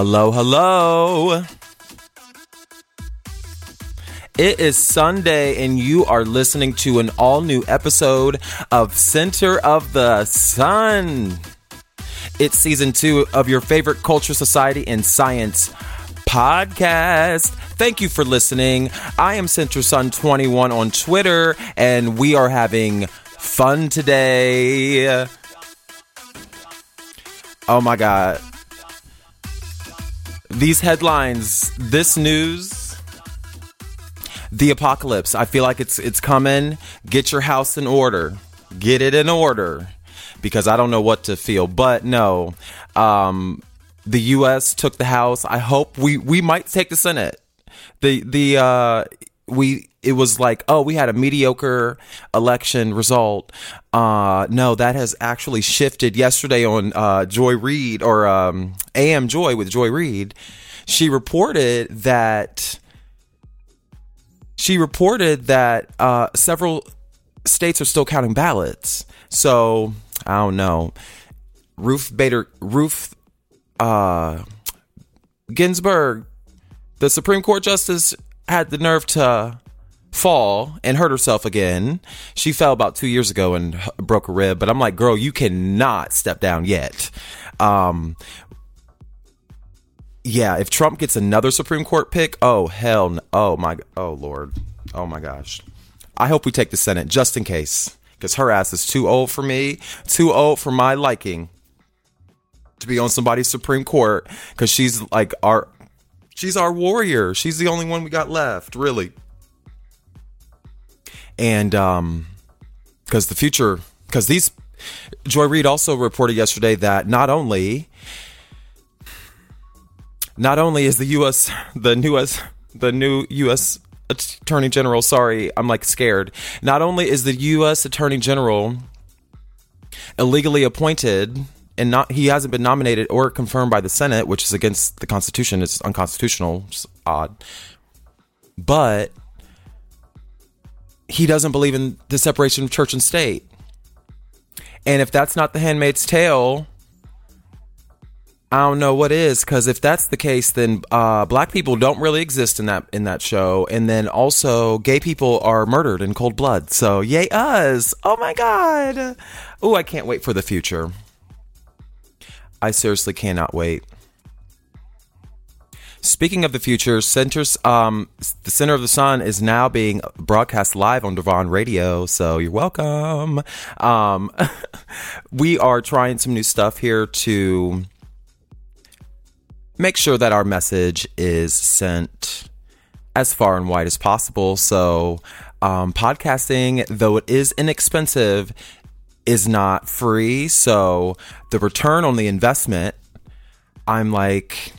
Hello, hello. It is Sunday, and you are listening to an all new episode of Center of the Sun. It's season two of your favorite culture, society, and science podcast. Thank you for listening. I am Center Sun 21 on Twitter, and we are having fun today. Oh my God these headlines, this news, the apocalypse. I feel like it's it's coming. Get your house in order. Get it in order because I don't know what to feel. But no, um, the U.S. took the House. I hope we we might take the Senate. The the uh, we it was like oh we had a mediocre election result. Uh no that has actually shifted. Yesterday on uh joy reid or um am joy with joy reid she reported that she reported that uh several states are still counting ballots. So i don't know. Ruth bader ruth uh ginsburg the supreme court justice had the nerve to fall and hurt herself again. She fell about two years ago and broke a rib, but I'm like, girl, you cannot step down yet. Um, yeah, if Trump gets another Supreme Court pick, oh hell, no. oh my, oh lord, oh my gosh. I hope we take the Senate just in case, because her ass is too old for me, too old for my liking to be on somebody's Supreme Court, because she's like our She's our warrior. She's the only one we got left, really. And um because the future because these Joy Reid also reported yesterday that not only not only is the US the newest the new US Attorney General, sorry, I'm like scared. Not only is the US Attorney General illegally appointed and not he hasn't been nominated or confirmed by the Senate, which is against the Constitution. It's unconstitutional. It's odd, but he doesn't believe in the separation of church and state. And if that's not the Handmaid's Tale, I don't know what is. Because if that's the case, then uh, black people don't really exist in that in that show, and then also gay people are murdered in cold blood. So yay us! Oh my god! Oh, I can't wait for the future. I seriously cannot wait. Speaking of the future, centers, um, the Center of the Sun is now being broadcast live on Devon Radio, so you're welcome. Um, we are trying some new stuff here to make sure that our message is sent as far and wide as possible. So, um, podcasting, though it is inexpensive, is not free. So, the return on the investment, I'm like,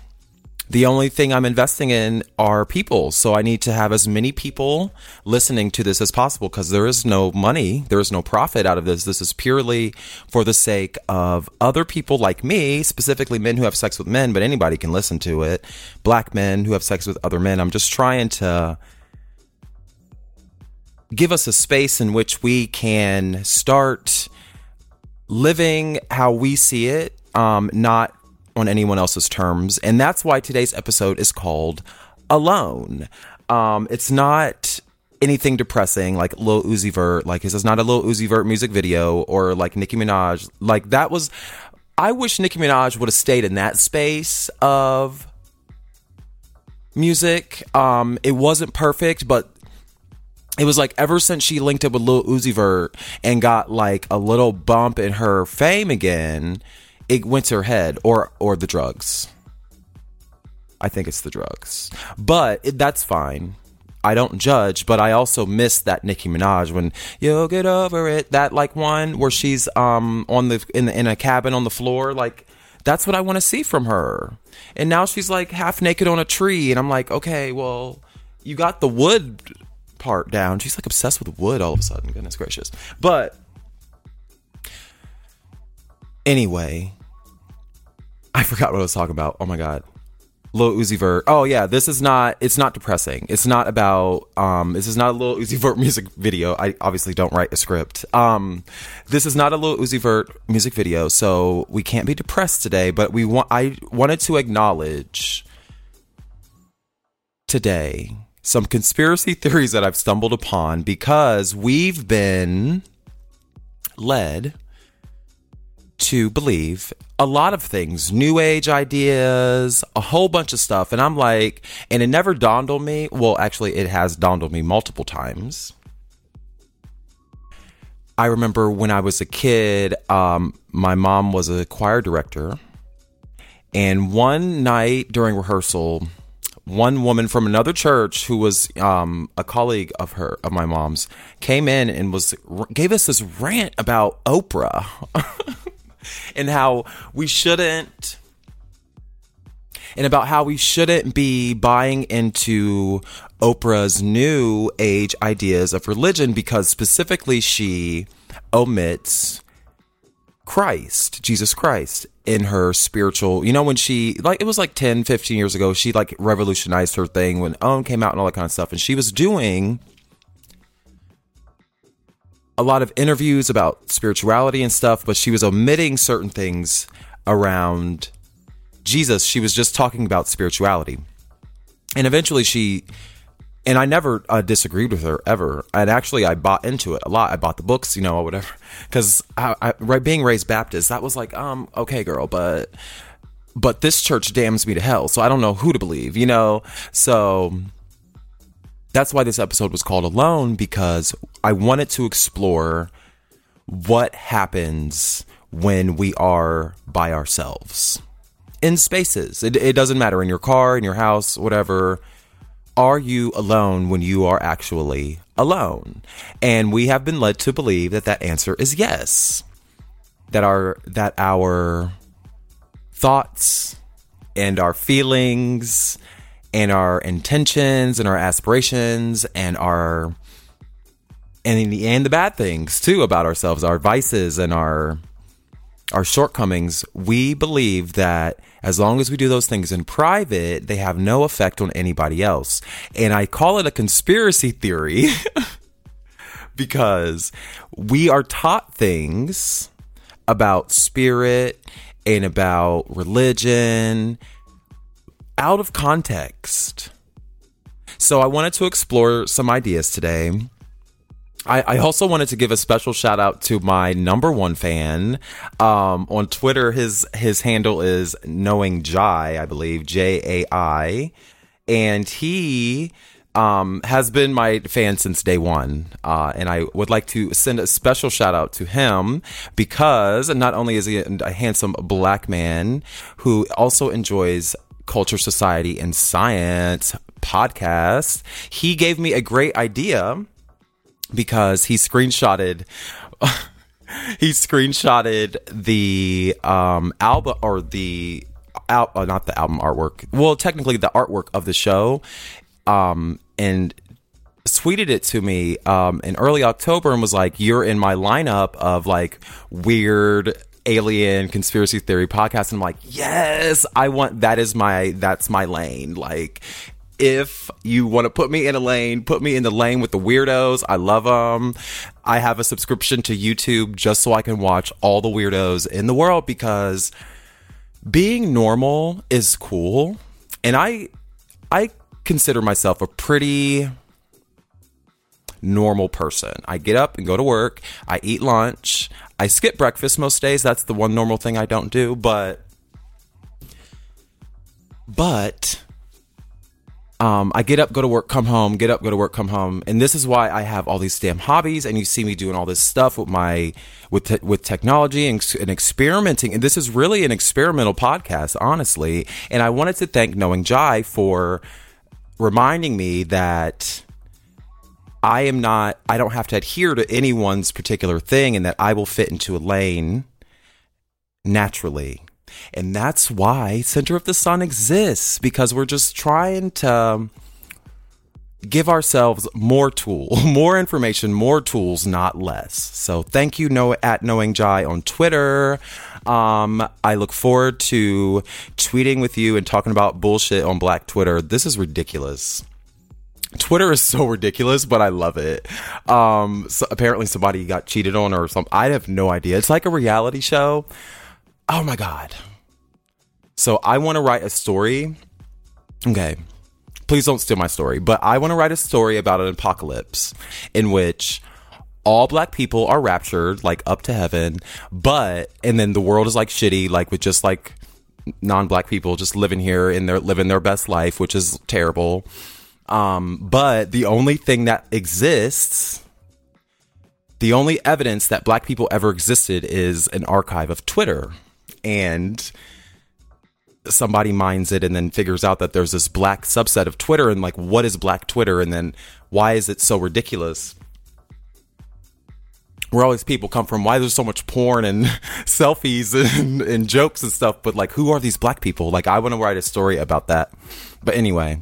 the only thing I'm investing in are people. So I need to have as many people listening to this as possible because there is no money, there is no profit out of this. This is purely for the sake of other people like me, specifically men who have sex with men, but anybody can listen to it. Black men who have sex with other men. I'm just trying to give us a space in which we can start living how we see it, um, not on anyone else's terms. And that's why today's episode is called Alone. Um, it's not anything depressing like Lil Uzi Vert. Like this is not a Lil Uzi Vert music video or like Nicki Minaj. Like that was. I wish Nicki Minaj would have stayed in that space of music. Um, it wasn't perfect, but it was like ever since she linked up with Lil Uzi Vert and got like a little bump in her fame again, it went to her head or or the drugs. I think it's the drugs, but it, that's fine. I don't judge, but I also miss that Nicki Minaj when you'll get over it. That like one where she's um on the in the, in a cabin on the floor, like that's what I want to see from her. And now she's like half naked on a tree, and I'm like, okay, well, you got the wood part down. She's like obsessed with wood all of a sudden. Goodness gracious, but anyway, I forgot what I was talking about. Oh my god. Lil Uzi Vert. Oh yeah, this is not. It's not depressing. It's not about. Um, this is not a Lil Uzi Vert music video. I obviously don't write a script. Um, this is not a Lil Uzi Vert music video, so we can't be depressed today. But we want. I wanted to acknowledge today some conspiracy theories that I've stumbled upon because we've been led to believe a lot of things, new age ideas, a whole bunch of stuff. And I'm like, and it never dawned on me. Well, actually, it has dawned on me multiple times. I remember when I was a kid, um, my mom was a choir director. And one night during rehearsal, one woman from another church who was um, a colleague of her of my mom's came in and was gave us this rant about Oprah. and how we shouldn't and about how we shouldn't be buying into Oprah's new age ideas of religion because specifically she omits Christ, Jesus Christ in her spiritual, you know, when she, like, it was like 10, 15 years ago, she like revolutionized her thing when OWN came out and all that kind of stuff. And she was doing a lot of interviews about spirituality and stuff, but she was omitting certain things around Jesus. She was just talking about spirituality. And eventually she, and I never uh, disagreed with her ever. And actually, I bought into it a lot. I bought the books, you know, or whatever. Because right, being raised Baptist, that was like, um, okay, girl, but but this church damns me to hell, so I don't know who to believe, you know. So that's why this episode was called Alone because I wanted to explore what happens when we are by ourselves in spaces. It, it, doesn't matter in your car, in your house, whatever. Are you alone when you are actually alone? And we have been led to believe that that answer is yes. That our that our thoughts and our feelings and our intentions and our aspirations and our and in the and the bad things too about ourselves, our vices and our our shortcomings, we believe that as long as we do those things in private, they have no effect on anybody else. And I call it a conspiracy theory because we are taught things about spirit and about religion out of context. So I wanted to explore some ideas today I, I also wanted to give a special shout out to my number one fan um, on Twitter. His his handle is knowing Jai, I believe J A I, and he um, has been my fan since day one. Uh, and I would like to send a special shout out to him because not only is he a handsome black man who also enjoys culture, society, and science podcast, he gave me a great idea because he screenshotted. he screenshotted the um album or the out uh, not the album artwork well technically the artwork of the show um, and tweeted it to me um, in early October and was like, "You're in my lineup of like weird." Alien conspiracy theory podcast and I'm like yes I want that is my that's my lane like if you want to put me in a lane, put me in the lane with the weirdos. I love them. I have a subscription to YouTube just so I can watch all the weirdos in the world because being normal is cool. And I I consider myself a pretty normal person. I get up and go to work. I eat lunch. I skip breakfast most days. That's the one normal thing I don't do, but but um, I get up, go to work, come home, get up, go to work, come home, and this is why I have all these damn hobbies. And you see me doing all this stuff with my with te- with technology and, and experimenting. And this is really an experimental podcast, honestly. And I wanted to thank Knowing Jai for reminding me that I am not, I don't have to adhere to anyone's particular thing and that I will fit into a lane naturally. And that's why Center of the Sun exists because we're just trying to give ourselves more tool, more information, more tools, not less. So thank you know at knowing Jai on Twitter. Um, I look forward to tweeting with you and talking about bullshit on Black Twitter. This is ridiculous. Twitter is so ridiculous, but I love it. Um, so apparently somebody got cheated on or something. I have no idea. It's like a reality show. Oh my God. So I want to write a story. Okay. Please don't steal my story, but I want to write a story about an apocalypse in which all black people are raptured like up to heaven but and then the world is like shitty like with just like non-black people just living here and they're living their best life which is terrible um but the only thing that exists the only evidence that black people ever existed is an archive of twitter and somebody mines it and then figures out that there's this black subset of twitter and like what is black twitter and then why is it so ridiculous where all these people come from, why there's so much porn and selfies and, and jokes and stuff, but like, who are these black people? Like, I want to write a story about that. But anyway,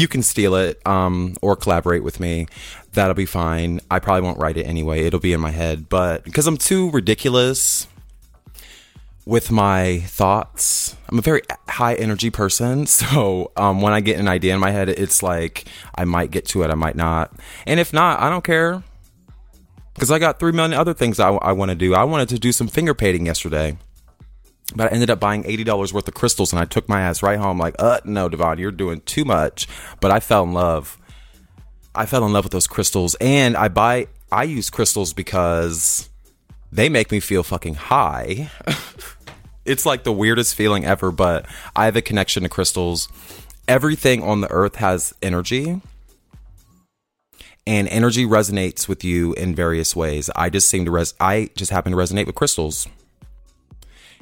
you can steal it um, or collaborate with me. That'll be fine. I probably won't write it anyway. It'll be in my head. But because I'm too ridiculous with my thoughts, I'm a very high energy person. So um, when I get an idea in my head, it's like I might get to it, I might not. And if not, I don't care because I got three million other things I, I want to do. I wanted to do some finger painting yesterday, but I ended up buying eighty dollars worth of crystals, and I took my ass right home. Like, uh, no, Devon, you're doing too much. But I fell in love. I fell in love with those crystals, and I buy. I use crystals because they make me feel fucking high. it's like the weirdest feeling ever, but I have a connection to crystals. Everything on the earth has energy and energy resonates with you in various ways. I just seem to res I just happen to resonate with crystals.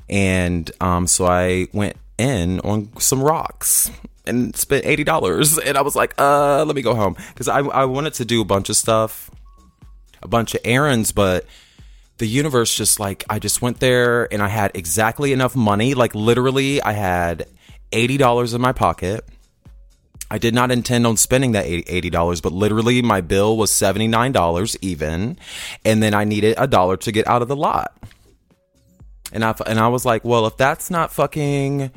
And um so I went in on some rocks and spent $80 and I was like, "Uh, let me go home" cuz I I wanted to do a bunch of stuff, a bunch of errands, but the universe just like I just went there and I had exactly enough money, like literally I had $80 in my pocket I did not intend on spending that $80, but literally my bill was $79 even. And then I needed a dollar to get out of the lot. And I, and I was like, well, if that's not fucking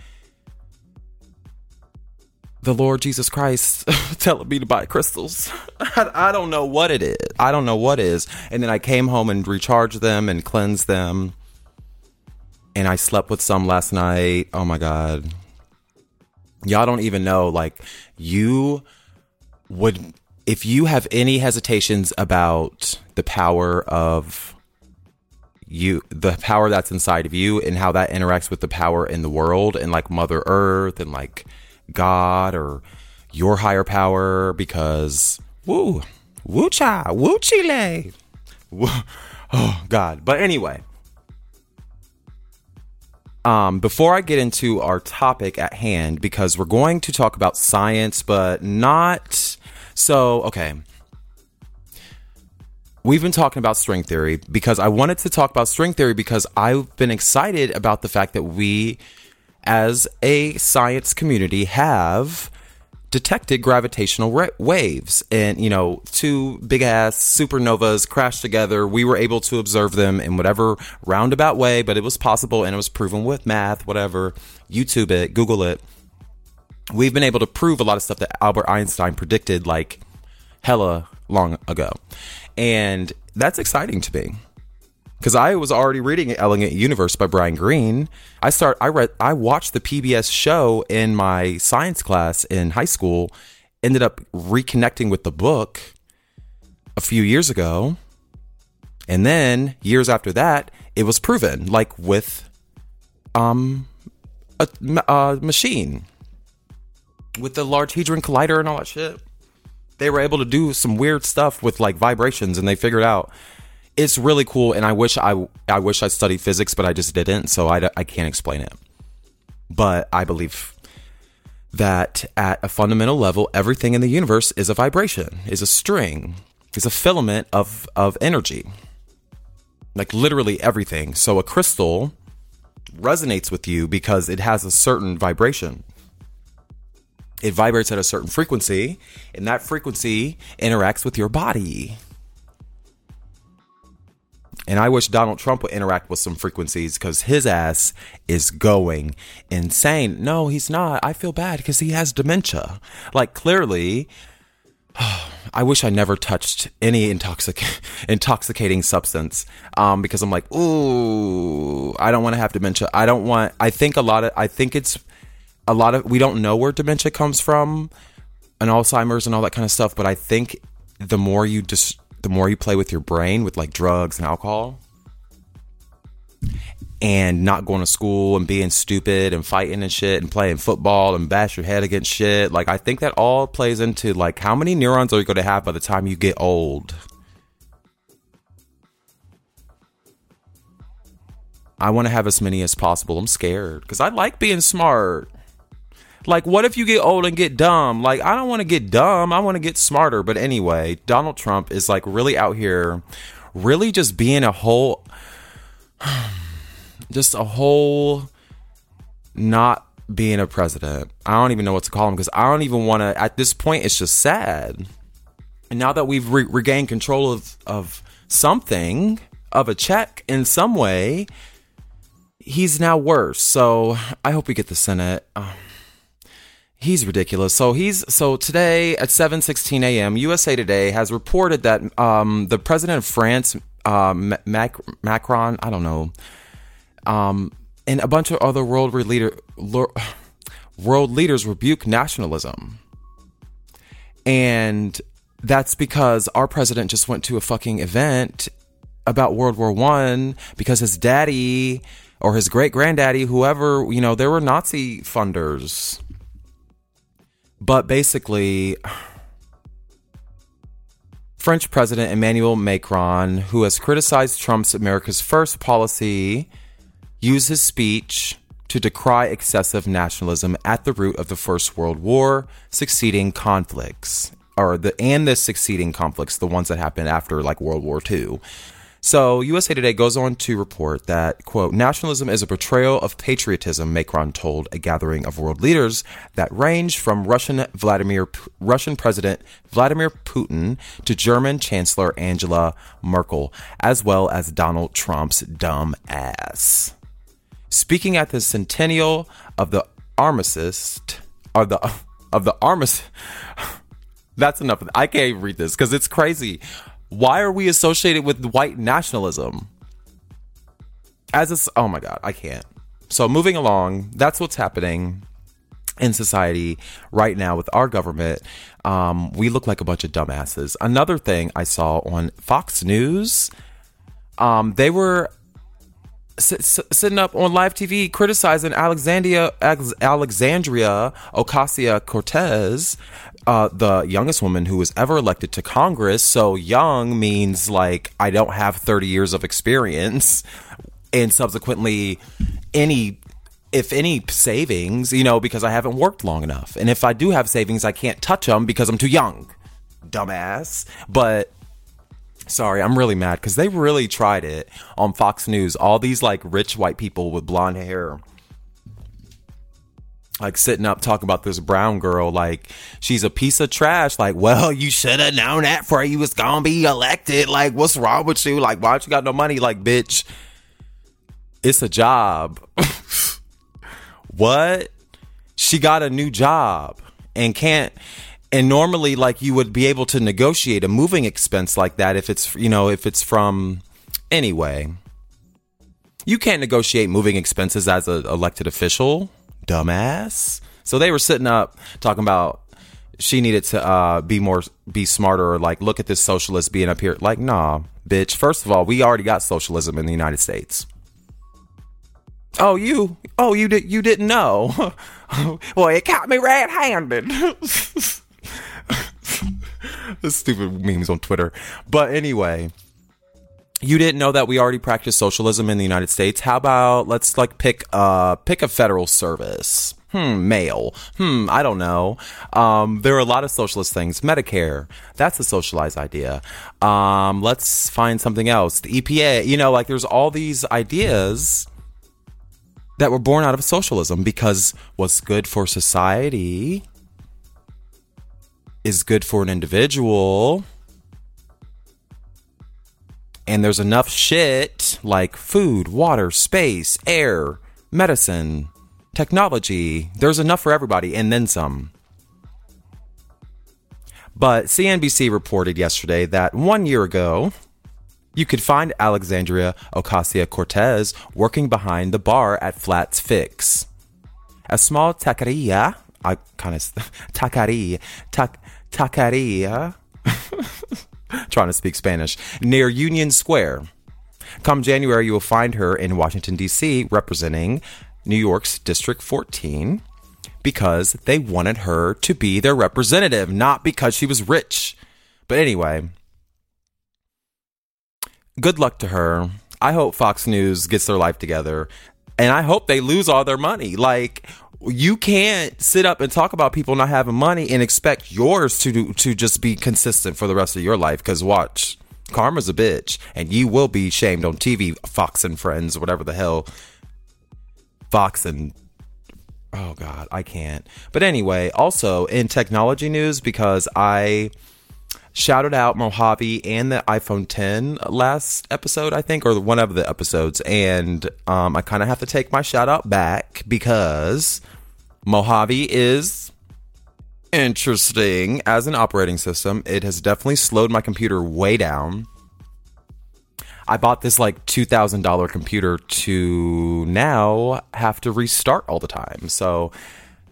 the Lord Jesus Christ telling me to buy crystals, I, I don't know what it is. I don't know what is. And then I came home and recharged them and cleansed them. And I slept with some last night. Oh my God y'all don't even know like you would if you have any hesitations about the power of you the power that's inside of you and how that interacts with the power in the world and like mother earth and like god or your higher power because woo woo cha woo chile oh god but anyway um, before I get into our topic at hand, because we're going to talk about science, but not so, okay. We've been talking about string theory because I wanted to talk about string theory because I've been excited about the fact that we, as a science community, have detected gravitational ra- waves. And you know two big ass supernovas crashed together. We were able to observe them in whatever roundabout way but it was possible and it was proven with math whatever. Youtube it google it. We've been able to prove a lot of stuff that albert einstein predicted like hella long ago and that's exciting to me because I was already reading Elegant Universe by Brian Greene. I start I read I watched the PBS show in my science class in high school. Ended up reconnecting with the book a few years ago, and then years after that, it was proven like with um a, a machine with the Large Hadron Collider and all that shit. They were able to do some weird stuff with like vibrations, and they figured out it's really cool and i wish i i wish i studied physics but i just didn't so i, I can't explain it. But i believe that at a fundamental level everything in the universe is a vibration is a string is a filament of of energy. Like literally everything. So a crystal resonates with you because it has a certain vibration it vibrates at a certain frequency and that frequency interacts with your body and I wish Donald Trump would interact with some frequencies because his ass is going insane. No, he's not. I feel bad because he has dementia. Like, clearly, I wish I never touched any intoxic- intoxicating substance um, because I'm like, ooh, I don't want to have dementia. I don't want, I think a lot of, I think it's a lot of, we don't know where dementia comes from and Alzheimer's and all that kind of stuff, but I think the more you just, the more you play with your brain with like drugs and alcohol and not going to school and being stupid and fighting and shit and playing football and bash your head against shit like i think that all plays into like how many neurons are you going to have by the time you get old? I want to have as many as possible. I'm scared because i like being smart like, what if you get old and get dumb? Like, I don't want to get dumb. I want to get smarter. But anyway, Donald Trump is like really out here, really just being a whole, just a whole, not being a president. I don't even know what to call him because I don't even want to. At this point, it's just sad. And now that we've re- regained control of of something, of a check in some way, he's now worse. So I hope we get the Senate. Um, He's ridiculous. So he's so today at 7:16 a.m. USA Today has reported that um, the president of France, uh, Mac- Macron, I don't know, um, and a bunch of other world leader world leaders rebuke nationalism, and that's because our president just went to a fucking event about World War One because his daddy or his great granddaddy, whoever you know, there were Nazi funders but basically, French President Emmanuel Macron, who has criticized Trump's America's First policy, used his speech to decry excessive nationalism at the root of the First World War, succeeding conflicts, or the and the succeeding conflicts, the ones that happened after like World War II. So, USA Today goes on to report that, quote, nationalism is a betrayal of patriotism, Macron told a gathering of world leaders that range from Russian Vladimir Russian President Vladimir Putin to German Chancellor Angela Merkel, as well as Donald Trump's dumb ass. Speaking at the centennial of the armistice, or the of the armistice. That's enough. I can't read this because it's crazy. Why are we associated with white nationalism? As a, oh my god, I can't. So moving along, that's what's happening. in society right now with our government, um, we look like a bunch of dumbasses. Another thing I saw on Fox News, um, they were s- sitting up on live TV criticizing Alexandria Alexandria Ocasio Cortez, uh, the youngest woman who was ever elected to Congress. So young means like I don't have 30 years of experience, and subsequently any. If any savings, you know, because I haven't worked long enough. And if I do have savings, I can't touch them because I'm too young. Dumbass. But Sorry, I'm really mad because they really tried it on Fox News. All these like rich white people with blonde hair, like sitting up talking about this brown girl, like she's a piece of trash. Like, well, you should have known that before you was gonna be elected. Like, what's wrong with you? Like, why don't you got no money? Like, bitch, it's a job. what? She got a new job and can't and normally like you would be able to negotiate a moving expense like that if it's you know if it's from anyway you can't negotiate moving expenses as an elected official dumbass. So they were sitting up talking about she needed to uh, be more be smarter or like look at this socialist being up here. Like nah bitch. First of all we already got socialism in the united states. Oh you oh you did you didn't know. Well it caught me red-handed. The stupid memes on Twitter. But anyway, you didn't know that we already practice socialism in the United States. How about let's like pick uh pick a federal service. Hmm, mail. Hmm, I don't know. Um, there are a lot of socialist things. Medicare, that's a socialized idea. Um, let's find something else. The EPA, you know, like there's all these ideas that were born out of socialism because what's good for society is good for an individual and there's enough shit like food, water, space, air, medicine, technology, there's enough for everybody and then some. But CNBC reported yesterday that one year ago, you could find Alexandria Ocasio Cortez working behind the bar at Flats Fix. A small taqueria, I kind of, taqueria, tac, taqueria, trying to speak Spanish, near Union Square. Come January, you will find her in Washington, D.C., representing New York's District 14 because they wanted her to be their representative, not because she was rich. But anyway, good luck to her. I hope Fox News gets their life together. And I hope they lose all their money. Like, you can't sit up and talk about people not having money and expect yours to do, to just be consistent for the rest of your life. Because watch, karma's a bitch, and you will be shamed on TV. Fox and Friends, whatever the hell, Fox and oh god, I can't. But anyway, also in technology news, because I shouted out Mojave and the iPhone 10 last episode, I think, or one of the episodes. And um, I kind of have to take my shout out back because Mojave is interesting as an operating system. It has definitely slowed my computer way down. I bought this like $2,000 computer to now have to restart all the time. So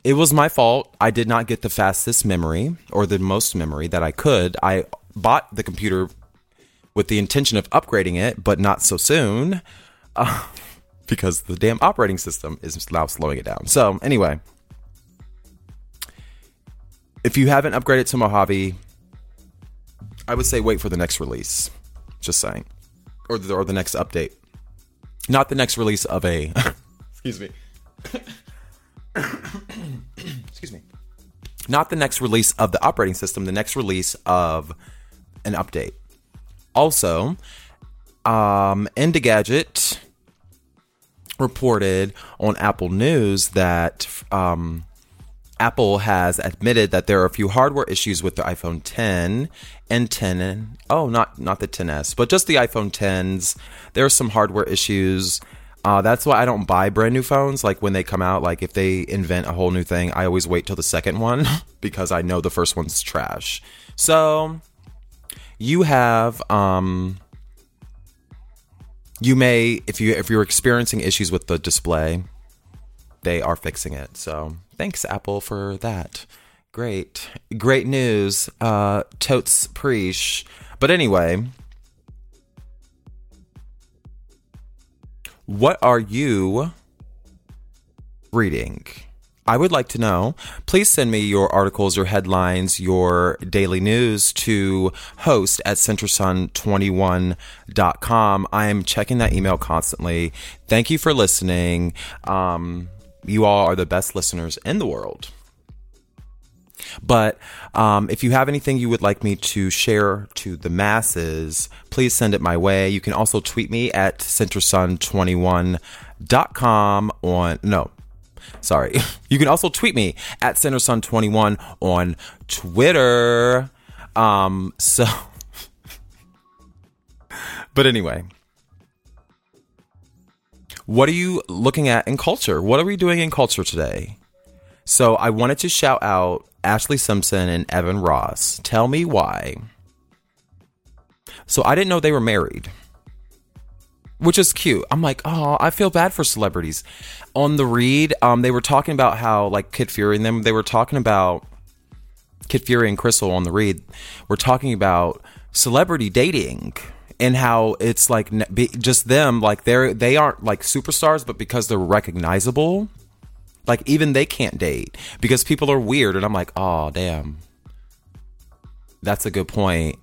it was my fault. I did not get the fastest memory or the most memory that I could. I bought the computer with the intention of upgrading it, but not so soon uh, because the damn operating system is now slowing it down. So, anyway, if you haven't upgraded to Mojave, I would say wait for the next release. Just saying. Or the, or the next update. Not the next release of a. excuse me. excuse me. Not the next release of the operating system, the next release of an update. Also, um, Engadget reported on Apple News that um, Apple has admitted that there are a few hardware issues with the iPhone 10 and 10. Oh, not not the 10s, but just the iPhone 10s. There are some hardware issues. Uh, that's why I don't buy brand new phones. Like when they come out, like if they invent a whole new thing, I always wait till the second one because I know the first one's trash. So you have um you may if you if you're experiencing issues with the display, they are fixing it. So Thanks, Apple, for that. Great. Great news. Uh, totes preach. But anyway, what are you reading? I would like to know. Please send me your articles, your headlines, your daily news to host at centersun21.com. I am checking that email constantly. Thank you for listening. Um, you all are the best listeners in the world. But um, if you have anything you would like me to share to the masses, please send it my way. You can also tweet me at centersun21.com on, no, sorry. You can also tweet me at centersun21 on Twitter. Um, so, but anyway. What are you looking at in culture? What are we doing in culture today? So I wanted to shout out Ashlee Simpson and Evan Ross. Tell me why. So I didn't know they were married, which is cute. I'm like, oh, I feel bad for celebrities. On the read, um, they were talking about how like Kid Fury and them. They were talking about Kid Fury and Crissle on the read. We're talking about celebrity dating and how it's like just them like they're they aren't like superstars but because they're recognizable like even they can't date because people are weird and i'm like oh damn. That's a good point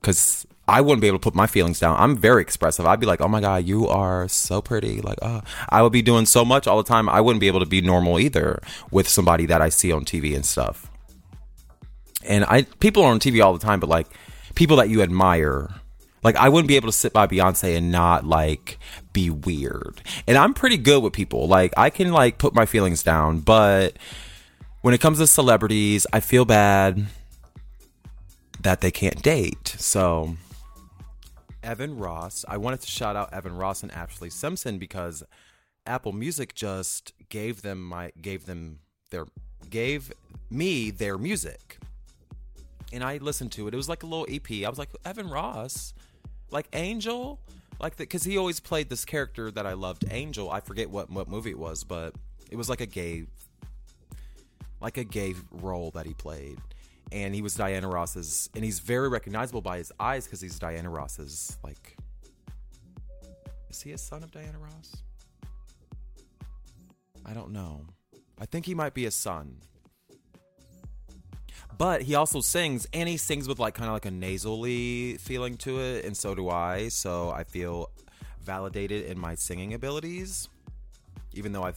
because i wouldn't be able to put my feelings down. I'm very expressive. I'd be like oh my god you are so pretty. Like oh i would be doing so much all the time i wouldn't be able to be normal either with somebody that i see on tv and stuff. And i people are on tv all the time but like people that you admire like I wouldn't be able to sit by Beyonce and not like be weird. And I'm pretty good with people. Like I can like put my feelings down, but when it comes to celebrities, I feel bad that they can't date. So Evan Ross, I wanted to shout out Evan Ross and Ashlee Simpson because Apple Music just gave them my gave them their gave me their music. And I listened to it. It was like a little EP. I was like, Evan Ross, like Angel, like that because he always played this character that I loved, Angel. I forget what what movie it was, but it was like a gay, like a gay role that he played, and he was Diana Ross's, and he's very recognizable by his eyes because he's Diana Ross's like. Is he a son of Diana Ross? I don't know. I think he might be a son but he also sings and he sings with like kind of like a nasally feeling to it and so do i. So i feel validated in my singing abilities even though i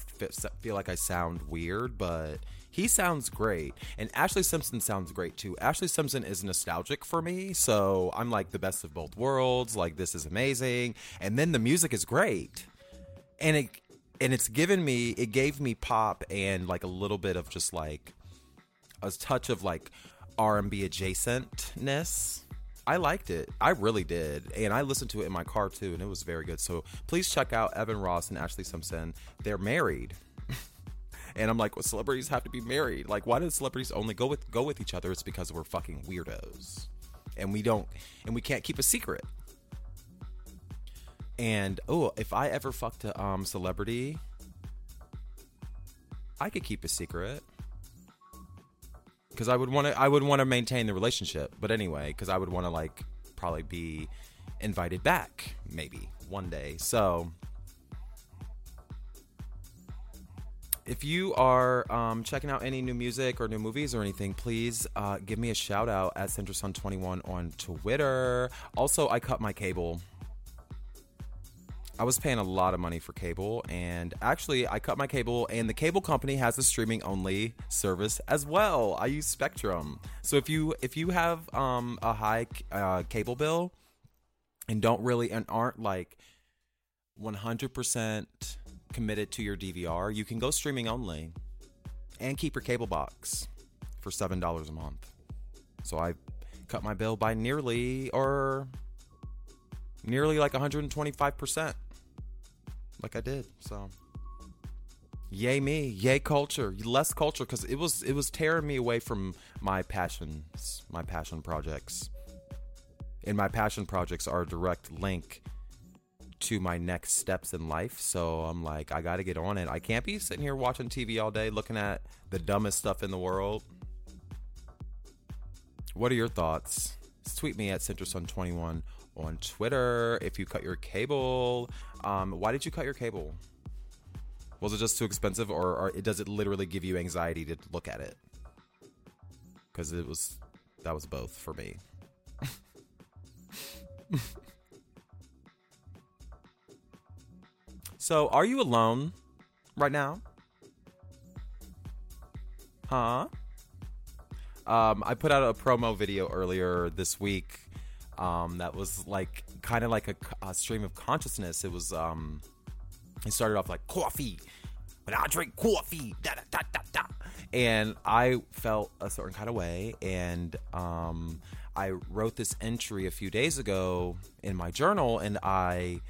feel like i sound weird but he sounds great. And ashlee simpson sounds great too. Ashley simpson is nostalgic for me so i'm like the best of both worlds like this is amazing and then the music is great. And it and it's given me it gave me pop and like a little bit of just like a touch of like R&B adjacentness. I liked it. I really did. And I listened to it in my car too, and it was very good. So please check out Evan Ross and Ashlee Simpson. They're married. and I'm like, well, celebrities have to be married. Like, why do celebrities only go with go with each other? It's because we're fucking weirdos. And we don't and we can't keep a secret. And oh, if I ever fucked a um celebrity, I could keep a secret because I would want to I would want to maintain the relationship. But anyway, because I would want to like probably be invited back maybe one day. So if you are um, checking out any new music or new movies or anything, please uh, give me a shout out at CenterSun21 on Twitter. Also, I cut my cable I was paying a lot of money for cable, and actually, I cut my cable, and the cable company has a streaming only service as well. I use Spectrum, so if you if you have um, a high uh, cable bill and don't really and aren't like 100% committed to your DVR, you can go streaming only and keep your cable box for seven dollars a month. So I cut my bill by nearly or nearly like 125 percent like I did. So yay me, yay culture, less culture because it was it was tearing me away from my passions, my passion projects. And my passion projects are a direct link to my next steps in life. So I'm like, I got to get on it. I can't be sitting here watching TV all day looking at the dumbest stuff in the world. What are your thoughts? Tweet me at CenterSun21 on Twitter. If you cut your cable, um, why did you cut your cable? Was it just too expensive, or, or does it literally give you anxiety to look at it? Because it was that was both for me. so, are you alone right now? Huh? Um, I put out a promo video earlier this week. Um, that was like kind of like a, a, stream of consciousness. It was um, it started off like coffee, but I drink coffee, da da da da da, and I felt a certain kind of way, and um, I wrote this entry a few days ago in my journal, and I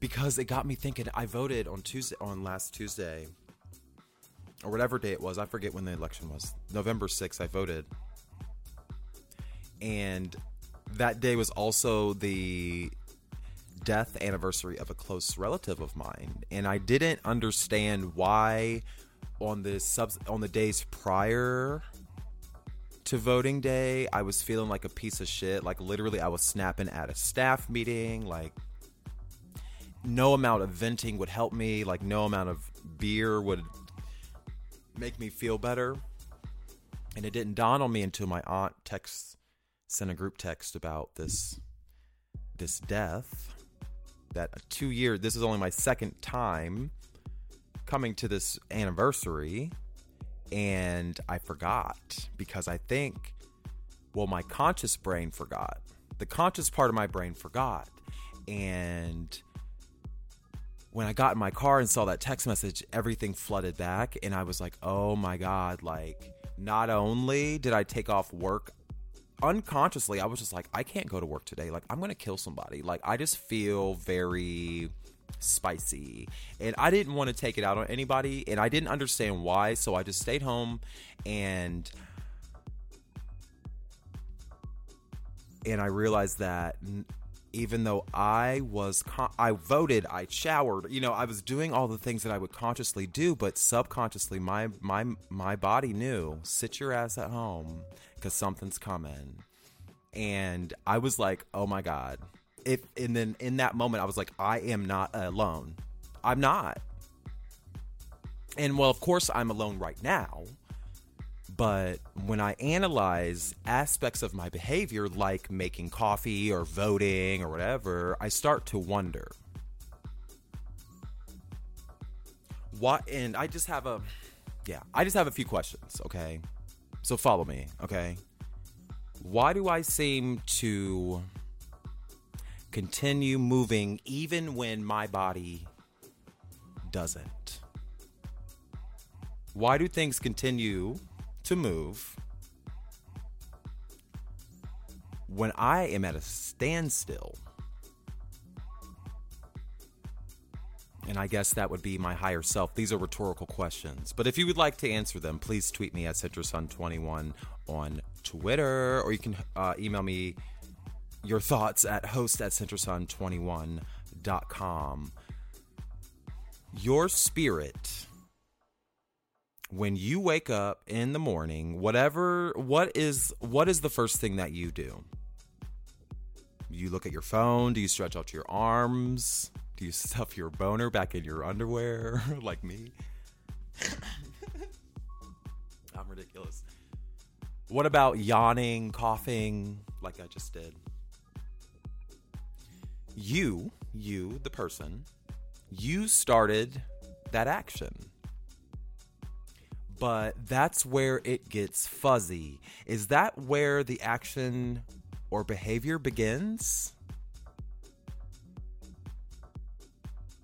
because it got me thinking. I voted on Tuesday on last Tuesday or whatever day it was. I forget when the election was. November 6th, I voted. And that day was also the death anniversary of a close relative of mine. And I didn't understand why on the subs on the days prior to voting day, I was feeling like a piece of shit. Like literally I was snapping at a staff meeting, like no amount of venting would help me, like no amount of beer would make me feel better. And it didn't dawn on me until my aunt texts sent a group text about this this death. That two year this is only my second time coming to this anniversary and I forgot because I think well my conscious brain forgot. The conscious part of my brain forgot and when I got in my car and saw that text message, everything flooded back. And I was like, oh my God, like, not only did I take off work unconsciously, I was just like, I can't go to work today. Like, I'm going to kill somebody. Like, I just feel very spicy. And I didn't want to take it out on anybody. And I didn't understand why. So I just stayed home and. And I realized that even though I was, con- I voted, I showered, you know, I was doing all the things that I would consciously do, but subconsciously, my my my body knew, sit your ass at home, because something's coming, and I was like, oh my god, if, and then in that moment, I was like, I am not alone, I'm not, and well, of course, I'm alone right now, but when I analyze aspects of my behavior, like making coffee or voting or whatever, I start to wonder. What, and I just have a, yeah, I just have a few questions, okay? So follow me, okay? Why do I seem to continue moving even when my body doesn't? Why do things continue to move when I am at a standstill. And I guess that would be my higher self. These are rhetorical questions. But if you would like to answer them, please tweet me at CenterSun21 on Twitter, or you can uh, email me your thoughts at host at centersun21.com. Your spirit when you wake up in the morning, whatever what is what is the first thing that you do? You look at your phone, do you stretch out your arms? Do you stuff your boner back in your underwear like me? I'm ridiculous. What about yawning, coughing like I just did? You, you, the person, you started that action but that's where it gets fuzzy. Is that where the action or behavior begins?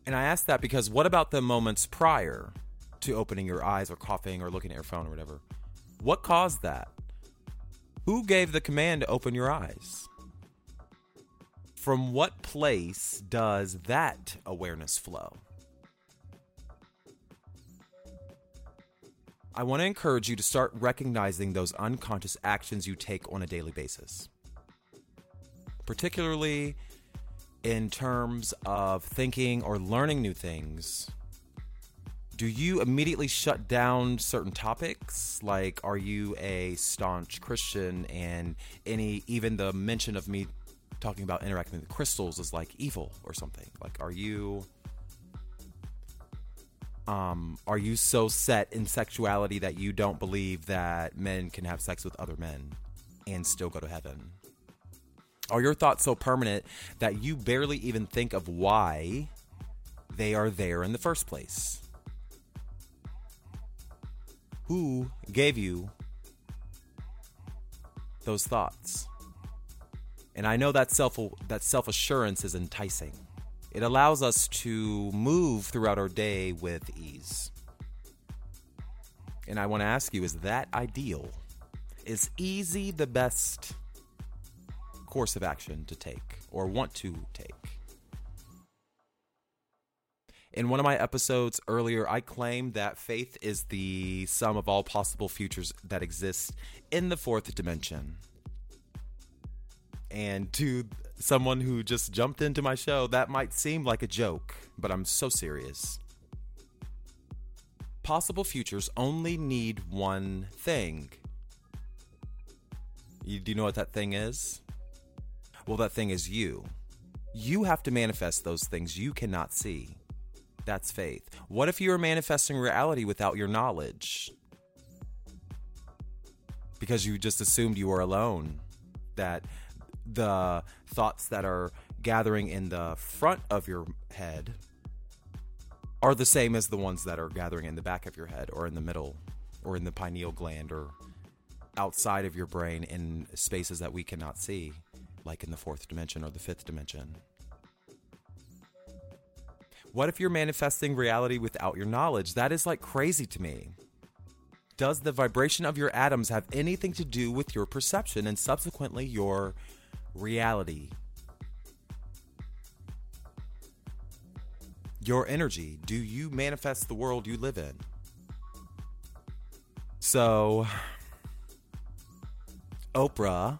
And I ask that because what about the moments prior to opening your eyes or coughing or looking at your phone or whatever? What caused that? Who gave the command to open your eyes? From what place does that awareness flow? I want to encourage you to start recognizing those unconscious actions you take on a daily basis. Particularly in terms of thinking or learning new things, do you immediately shut down certain topics? Like, are you a staunch Christian and any, even the mention of me talking about interacting with crystals is like evil or something? Like, are you. Um, are you so set in sexuality that you don't believe that men can have sex with other men and still go to heaven? Are your thoughts so permanent that you barely even think of why they are there in the first place? Who gave you those thoughts? And I know that self that self-assurance is enticing. It allows us to move throughout our day with ease. And I want to ask you is that ideal? Is easy the best course of action to take or want to take? In one of my episodes earlier, I claimed that faith is the sum of all possible futures that exist in the fourth dimension. And to someone who just jumped into my show, that might seem like a joke, but I'm so serious. Possible futures only need one thing. You, do you know what that thing is? Well, that thing is you. You have to manifest those things you cannot see. That's faith. What if you are manifesting reality without your knowledge? Because you just assumed you were alone. That the thoughts that are gathering in the front of your head are the same as the ones that are gathering in the back of your head or in the middle or in the pineal gland or outside of your brain in spaces that we cannot see, like in the fourth dimension or the fifth dimension. What if you're manifesting reality without your knowledge? That is like crazy to me. Does the vibration of your atoms have anything to do with your perception and subsequently your reality? Your energy. Do you manifest the world you live in? So, Oprah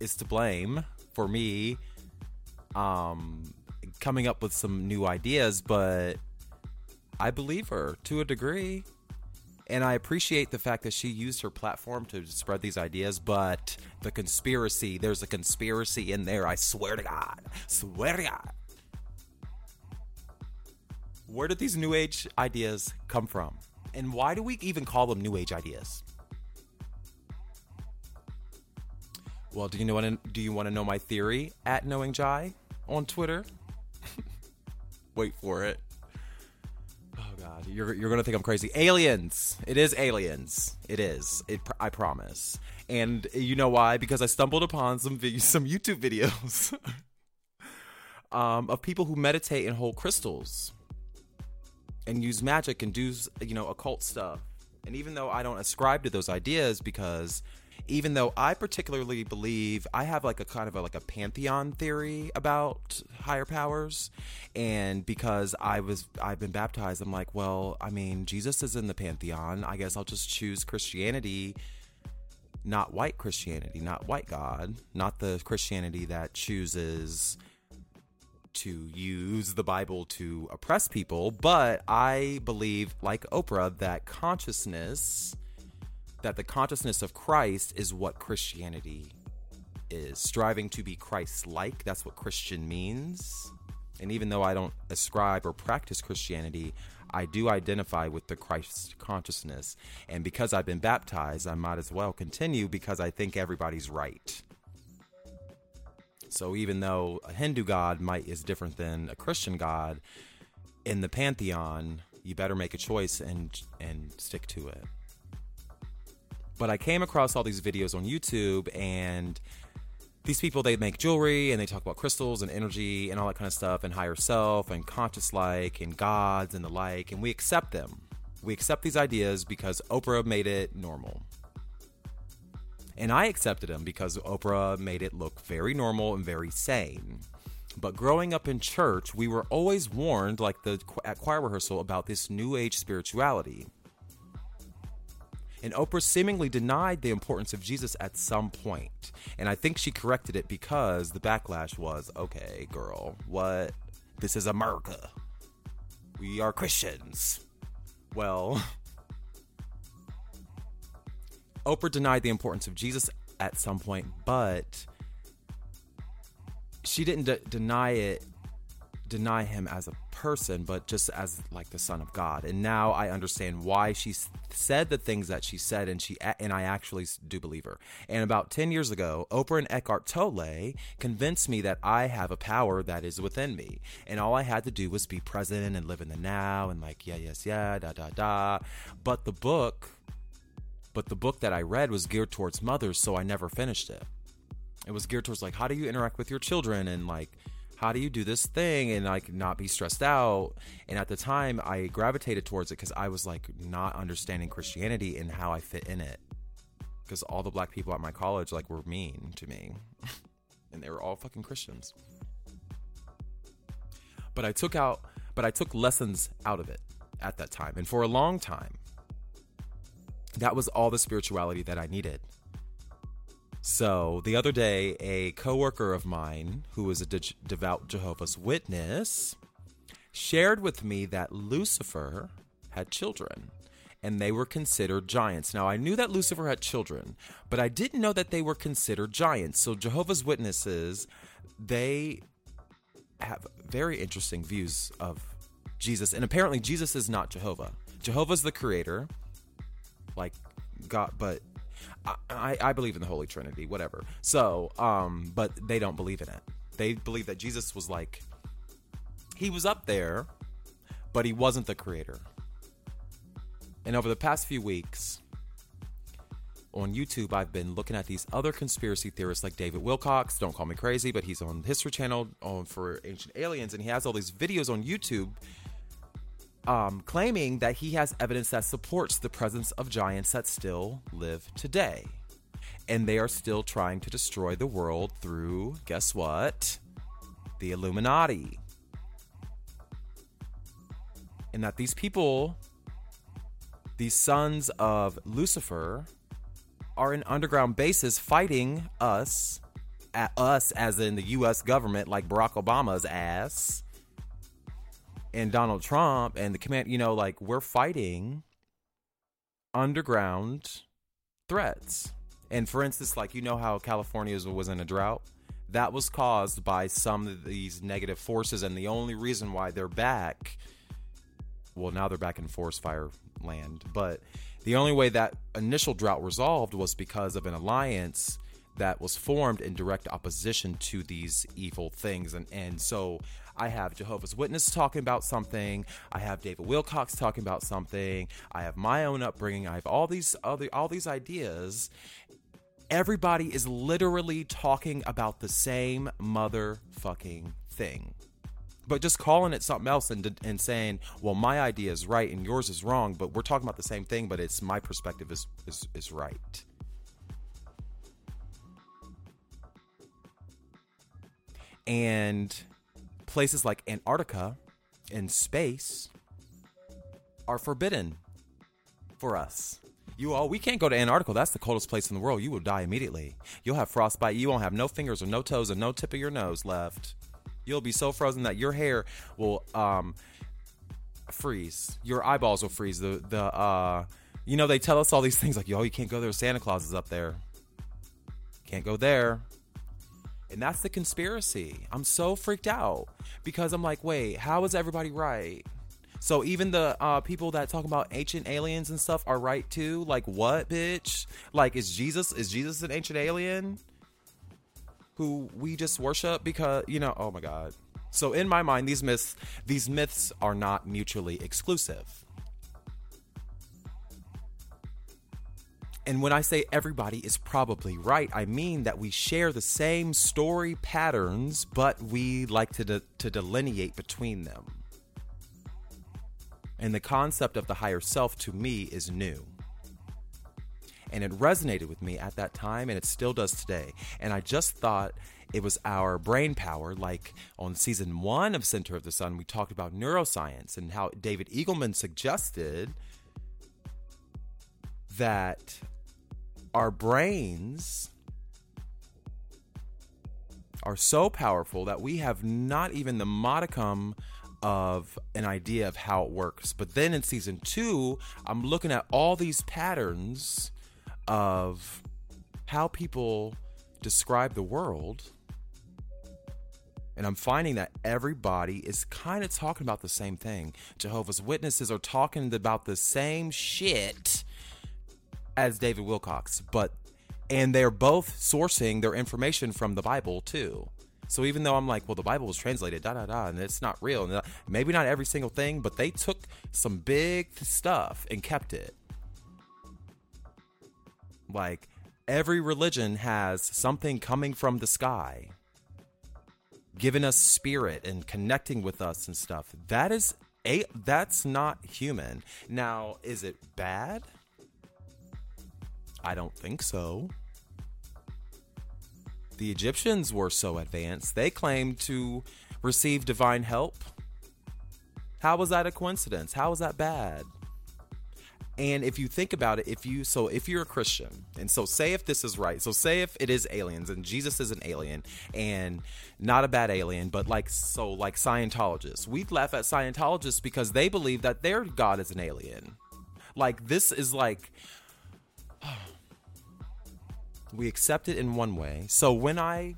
is to blame for me um, coming up with some new ideas, but I believe her to a degree. And I appreciate the fact that she used her platform to spread these ideas, but the conspiracy, there's a conspiracy in there. I swear to God. Swear to God. Where did these new age ideas come from? And why do we even call them new age ideas? Well, do you know what do you want to know my theory at knowing Jai on Twitter? Wait for it. God, you're you're gonna think I'm crazy. Aliens. It is aliens. It is. It. I promise. And you know why? Because I stumbled upon some vi- some YouTube videos um, of people who meditate and hold crystals and use magic and do you know occult stuff. And even though I don't ascribe to those ideas because even though I particularly believe I have like a kind of a, like a pantheon theory about higher powers, and because I was I've been baptized, I'm like, well, I mean, Jesus is in the pantheon. I guess I'll just choose Christianity, not white Christianity, not white God, not the Christianity that chooses to use the Bible to oppress people, but I believe, like Oprah, that consciousness that the consciousness of Christ is what Christianity is. Striving to be Christ like, that's what Christian means. And even though I don't ascribe or practice Christianity, I do identify with the Christ consciousness. And because I've been baptized, I might as well continue because I think everybody's right. So even though a Hindu god might is different than a Christian god, in the pantheon, you better make a choice and and stick to it. But I came across all these videos on YouTube and these people they make jewelry and they talk about crystals and energy and all that kind of stuff and higher self and conscious like and gods and the like and we accept them. We accept these ideas because Oprah made it normal. And I accepted them because Oprah made it look very normal and very sane. But growing up in church, we were always warned, like the at choir rehearsal, about this new age spirituality. And Oprah seemingly denied the importance of Jesus at some point. And I think she corrected it because the backlash was okay, girl, what? This is America. We are Christians. Well, Oprah denied the importance of Jesus at some point, but she didn't de- deny it deny him as a person but just as like the son of god. And now i understand why she said the things that she said and she and i actually do believe her. And about 10 years ago oprah and eckhart tolle convinced me that i have a power that is within me. And all i had to do was be present and live in the now and like yeah yes yeah da da da. But the book but the book that i read was geared towards mothers so i never finished it. It was geared towards like how do you interact with your children and like how do you do this thing? And like not be stressed out. And at the time i gravitated towards it because i was like not understanding christianity and how i fit in it. Because all the black people at my college like were mean to me. And they were all fucking christians. But i took out but i took lessons out of it at that time. And for a long time that was all the spirituality that i needed so the other day, a coworker of mine who is a de- devout Jehovah's Witness shared with me that Lucifer had children and they were considered giants. Now, I knew that Lucifer had children, but I didn't know that they were considered giants. So, Jehovah's Witnesses, they have very interesting views of Jesus. And apparently, Jesus is not Jehovah. Jehovah's the creator, like God, but I, I believe in the Holy Trinity, whatever. So, um, but they don't believe in it. They believe that Jesus was like, he was up there, but he wasn't the creator. And over the past few weeks on YouTube, I've been looking at these other conspiracy theorists like David Wilcock. Don't call me crazy, but he's on History Channel on for Ancient Aliens, and he has all these videos on YouTube um, claiming that he has evidence that supports the presence of giants that still live today. And they are still trying to destroy the world through, guess what? The Illuminati. And that these people, these sons of Lucifer, are in underground bases fighting us, at us as in the US government, like Barack Obama's ass and Donald Trump and the command, you know, like we're fighting underground threats. And for instance, like you know how California was in a drought? That was caused by some of these negative forces, and the only reason why they're back well, now they're back in forest fire land, but the only way that initial drought resolved was because of an alliance that was formed in direct opposition to these evil things. And, and so I have Jehovah's Witness talking about something. I have David Wilcock talking about something. I have my own upbringing. I have all these other, all these ideas. Everybody is literally talking about the same motherfucking thing but just calling it something else and, and saying, well, my idea is right and yours is wrong, but we're talking about the same thing, but it's my perspective is, is, is right. And places like Antarctica and space are forbidden for us. You all, we can't go to Antarctica. That's the coldest place in the world. You will die immediately. You'll have frostbite. You won't have no fingers or no toes and no tip of your nose left. You'll be so frozen that your hair will um, freeze. Your eyeballs will freeze. The the uh, you know they tell us all these things like yo, you can't go there. Santa Claus is up there. Can't go there. And that's the conspiracy. I'm so freaked out because I'm like, wait, how is everybody right? So even the uh, people that talk about ancient aliens and stuff are right too. Like what, bitch? Like is Jesus is Jesus an ancient alien who we just worship because you know? Oh my god. So in my mind, these myths these myths are not mutually exclusive. And when I say everybody is probably right, I mean that we share the same story patterns, but we like to, de- to delineate between them. And the concept of the higher self to me is new. And it resonated with me at that time, and it still does today. And I just thought it was our brain power. Like on season one of Center of the Sun, we talked about neuroscience and how David Eagleman suggested that our brains are so powerful that we have not even the modicum of an idea of how it works. But then in season two, I'm looking at all these patterns of how people describe the world. And I'm finding that everybody is kind of talking about the same thing. Jehovah's Witnesses are talking about the same shit as David Wilcock, but and they're both sourcing their information from the Bible too. So even though I'm like, well, the Bible was translated, da da da, and it's not real, and uh, maybe not every single thing, but they took some big stuff and kept it. Like every religion has something coming from the sky, giving us spirit and connecting with us and stuff. That is a that's not human. Now, is it bad? I don't think so. The Egyptians were so advanced, they claimed to receive divine help. How was that a coincidence? How was that bad? And if you think about it, if you so if you're a Christian, and so say if this is right, so say if it is aliens and Jesus is an alien and not a bad alien, but like so like Scientologists, we laugh at Scientologists because they believe that their God is an alien. Like this is like oh, we accept it in one way. So when I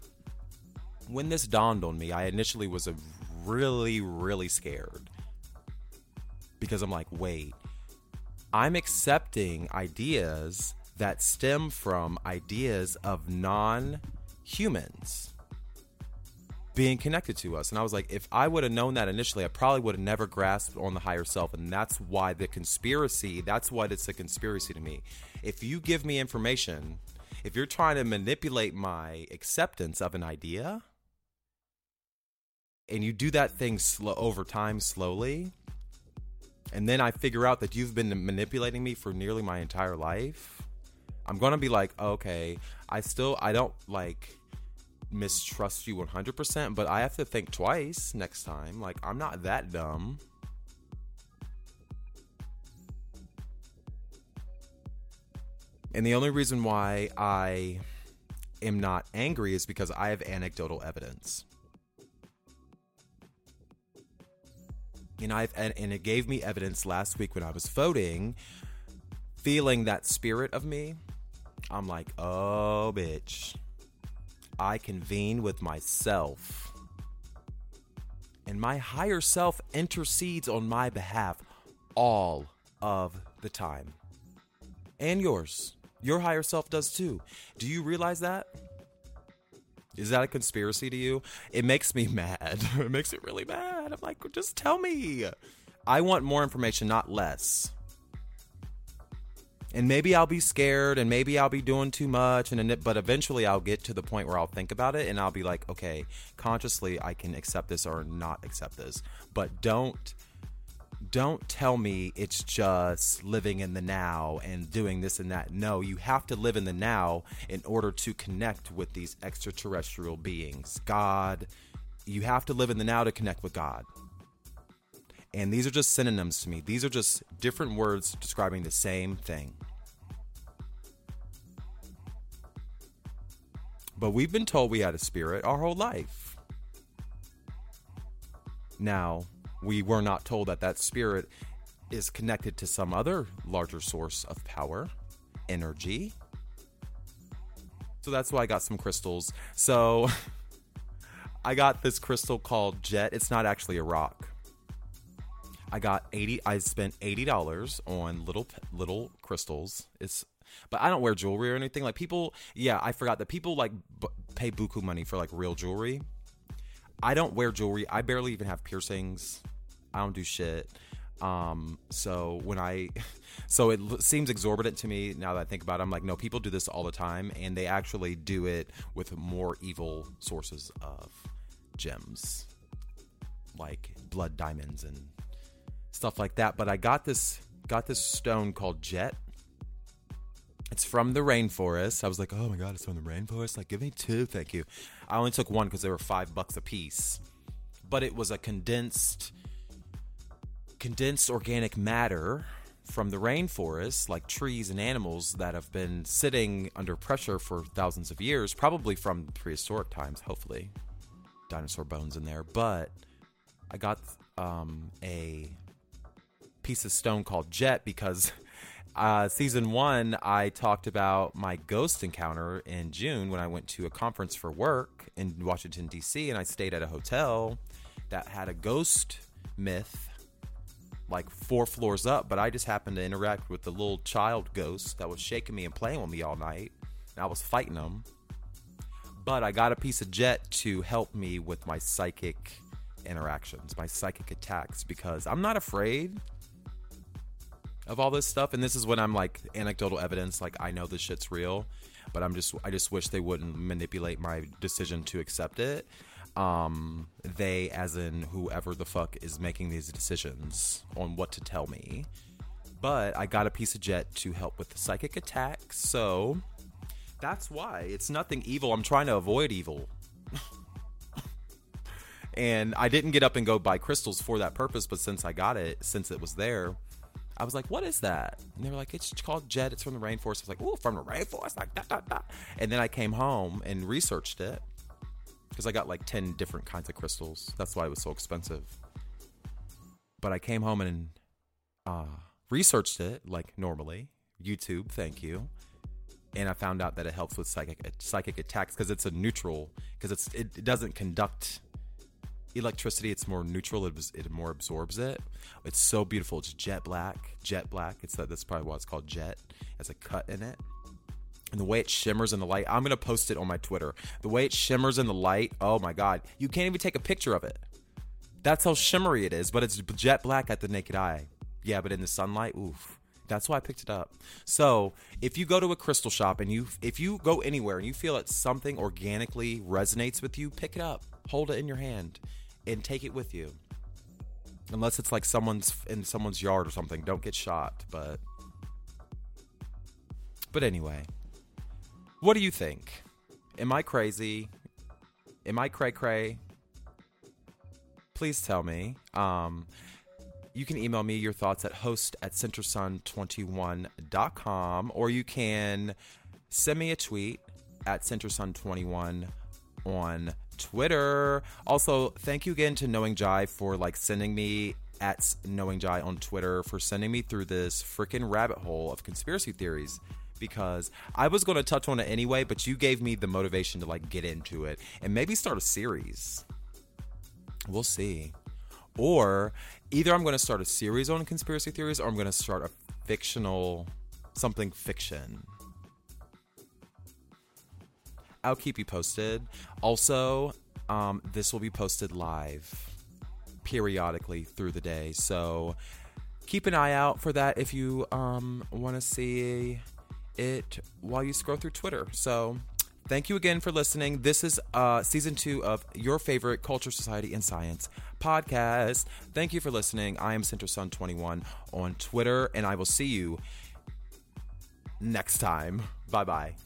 when this dawned on me, I initially was really really scared because I'm like, wait, I'm accepting ideas that stem from ideas of non humans being connected to us. And I was like, if I would have known that initially, I probably would have never grasped on the higher self. And that's why the conspiracy, that's what it's a conspiracy to me. If you give me information if you're trying to manipulate my acceptance of an idea and you do that thing slow over time slowly and then I figure out that you've been manipulating me for nearly my entire life, I'm going to be like, "Okay, I still I don't like mistrust you 100%, but I have to think twice next time. Like I'm not that dumb." And the only reason why I am not angry is because I have anecdotal evidence. And I've and it gave me evidence last week when I was voting, feeling that spirit of me. I'm like, oh bitch. I convene with myself. And my higher self intercedes on my behalf all of the time. And yours. Your higher self does too. Do you realize that? Is that a conspiracy to you? It makes me mad. it makes it really mad. I'm like, just tell me. I want more information, not less. And maybe I'll be scared and maybe I'll be doing too much and but eventually I'll get to the point where I'll think about it and I'll be like, okay, consciously I can accept this or not accept this. But don't don't tell me it's just living in the now and doing this and that. No, you have to live in the now in order to connect with these extraterrestrial beings. God, you have to live in the now to connect with God. And these are just synonyms to me. These are just different words describing the same thing. But we've been told we had a spirit our whole life. Now, we were not told that that spirit is connected to some other larger source of power, energy. So that's why I got some crystals. So I got this crystal called Jet. It's not actually a rock. I got 80 I spent $80 on little little crystals. It's but I don't wear jewelry or anything. Like people, yeah, I forgot that people like b- pay buku money for like real jewelry. I don't wear jewelry. I barely even have piercings. I don't do shit. Um, so when I, so it seems exorbitant to me now that I think about it. I'm like, no, people do this all the time, and they actually do it with more evil sources of gems, like blood diamonds and stuff like that. But I got this, got this stone called jet. It's from the rainforest. I was like, oh my god, it's from the rainforest. Like, give me two, thank you. I only took one because they were five bucks a piece, but it was a condensed condensed organic matter from the rainforest, like trees and animals that have been sitting under pressure for thousands of years, probably from prehistoric times, hopefully. Dinosaur bones in there. But I got um, a piece of stone called Jet because uh, season one, I talked about my ghost encounter in June when I went to a conference for work in Washington, D.C., and I stayed at a hotel that had a ghost myth like four floors up, but I just happened to interact with the little child ghost that was shaking me and playing with me all night. And I was fighting them. But I got a piece of jet to help me with my psychic interactions, my psychic attacks, because I'm not afraid of all this stuff. And this is when I'm like anecdotal evidence, like I know this shit's real, but I'm just I just wish they wouldn't manipulate my decision to accept it um, they, as in whoever the fuck is making these decisions on what to tell me. But I got a piece of jet to help with the psychic attack, so that's why. It's nothing evil. I'm trying to avoid evil. and I didn't get up and go buy crystals for that purpose, but since I got it, since it was there, I was like, what is that? And they were like, it's called jet. It's from the rainforest. I was like, oh, from the rainforest? Like, da, da, da. And then I came home and researched it because I got like 10 different kinds of crystals. That's why it was so expensive. But I came home and uh, researched it like normally. YouTube, thank you. And I found out that it helps with psychic psychic attacks because it's a neutral because it's it, it, doesn't conduct electricity. It's more neutral. It, it more absorbs it. It's so beautiful. It's jet black, jet black. It's that. That's probably why it's called jet. It has a cut in it and the way it shimmers in the light. I'm gonna post it on my Twitter. The way it shimmers in the light. Oh my god, you can't even take a picture of it. That's how shimmery it is, but it's jet black at the naked eye. Yeah, but in the sunlight, oof. That's why I picked it up. So, if you go to a crystal shop and you if you go anywhere and you feel that something organically resonates with you, pick it up. Hold it in your hand and take it with you. Unless it's like someone's in someone's yard or something, don't get shot, but But anyway, what do you think? Am I crazy? Am I cray cray? Please tell me. Um, you can email me your thoughts at host at centersun21.com or you can send me a tweet at centersun21 on Twitter. Also, thank you again to Knowing Jai for like sending me at Knowing Jai on Twitter for sending me through this freaking rabbit hole of conspiracy theories because I was going to touch on it anyway, but you gave me the motivation to like get into it and maybe start a series. We'll see. Or either I'm going to start a series on conspiracy theories or I'm going to start a fictional something fiction. I'll keep you posted. Also, um, this will be posted live periodically through the day. So keep an eye out for that if you um, want to see it while you scroll through Twitter. So thank you again for listening. This is uh, season two of your favorite Culture, Society, and Science podcast. Thank you for listening. I am CenterSun21 on Twitter, and I will see you next time. Bye bye.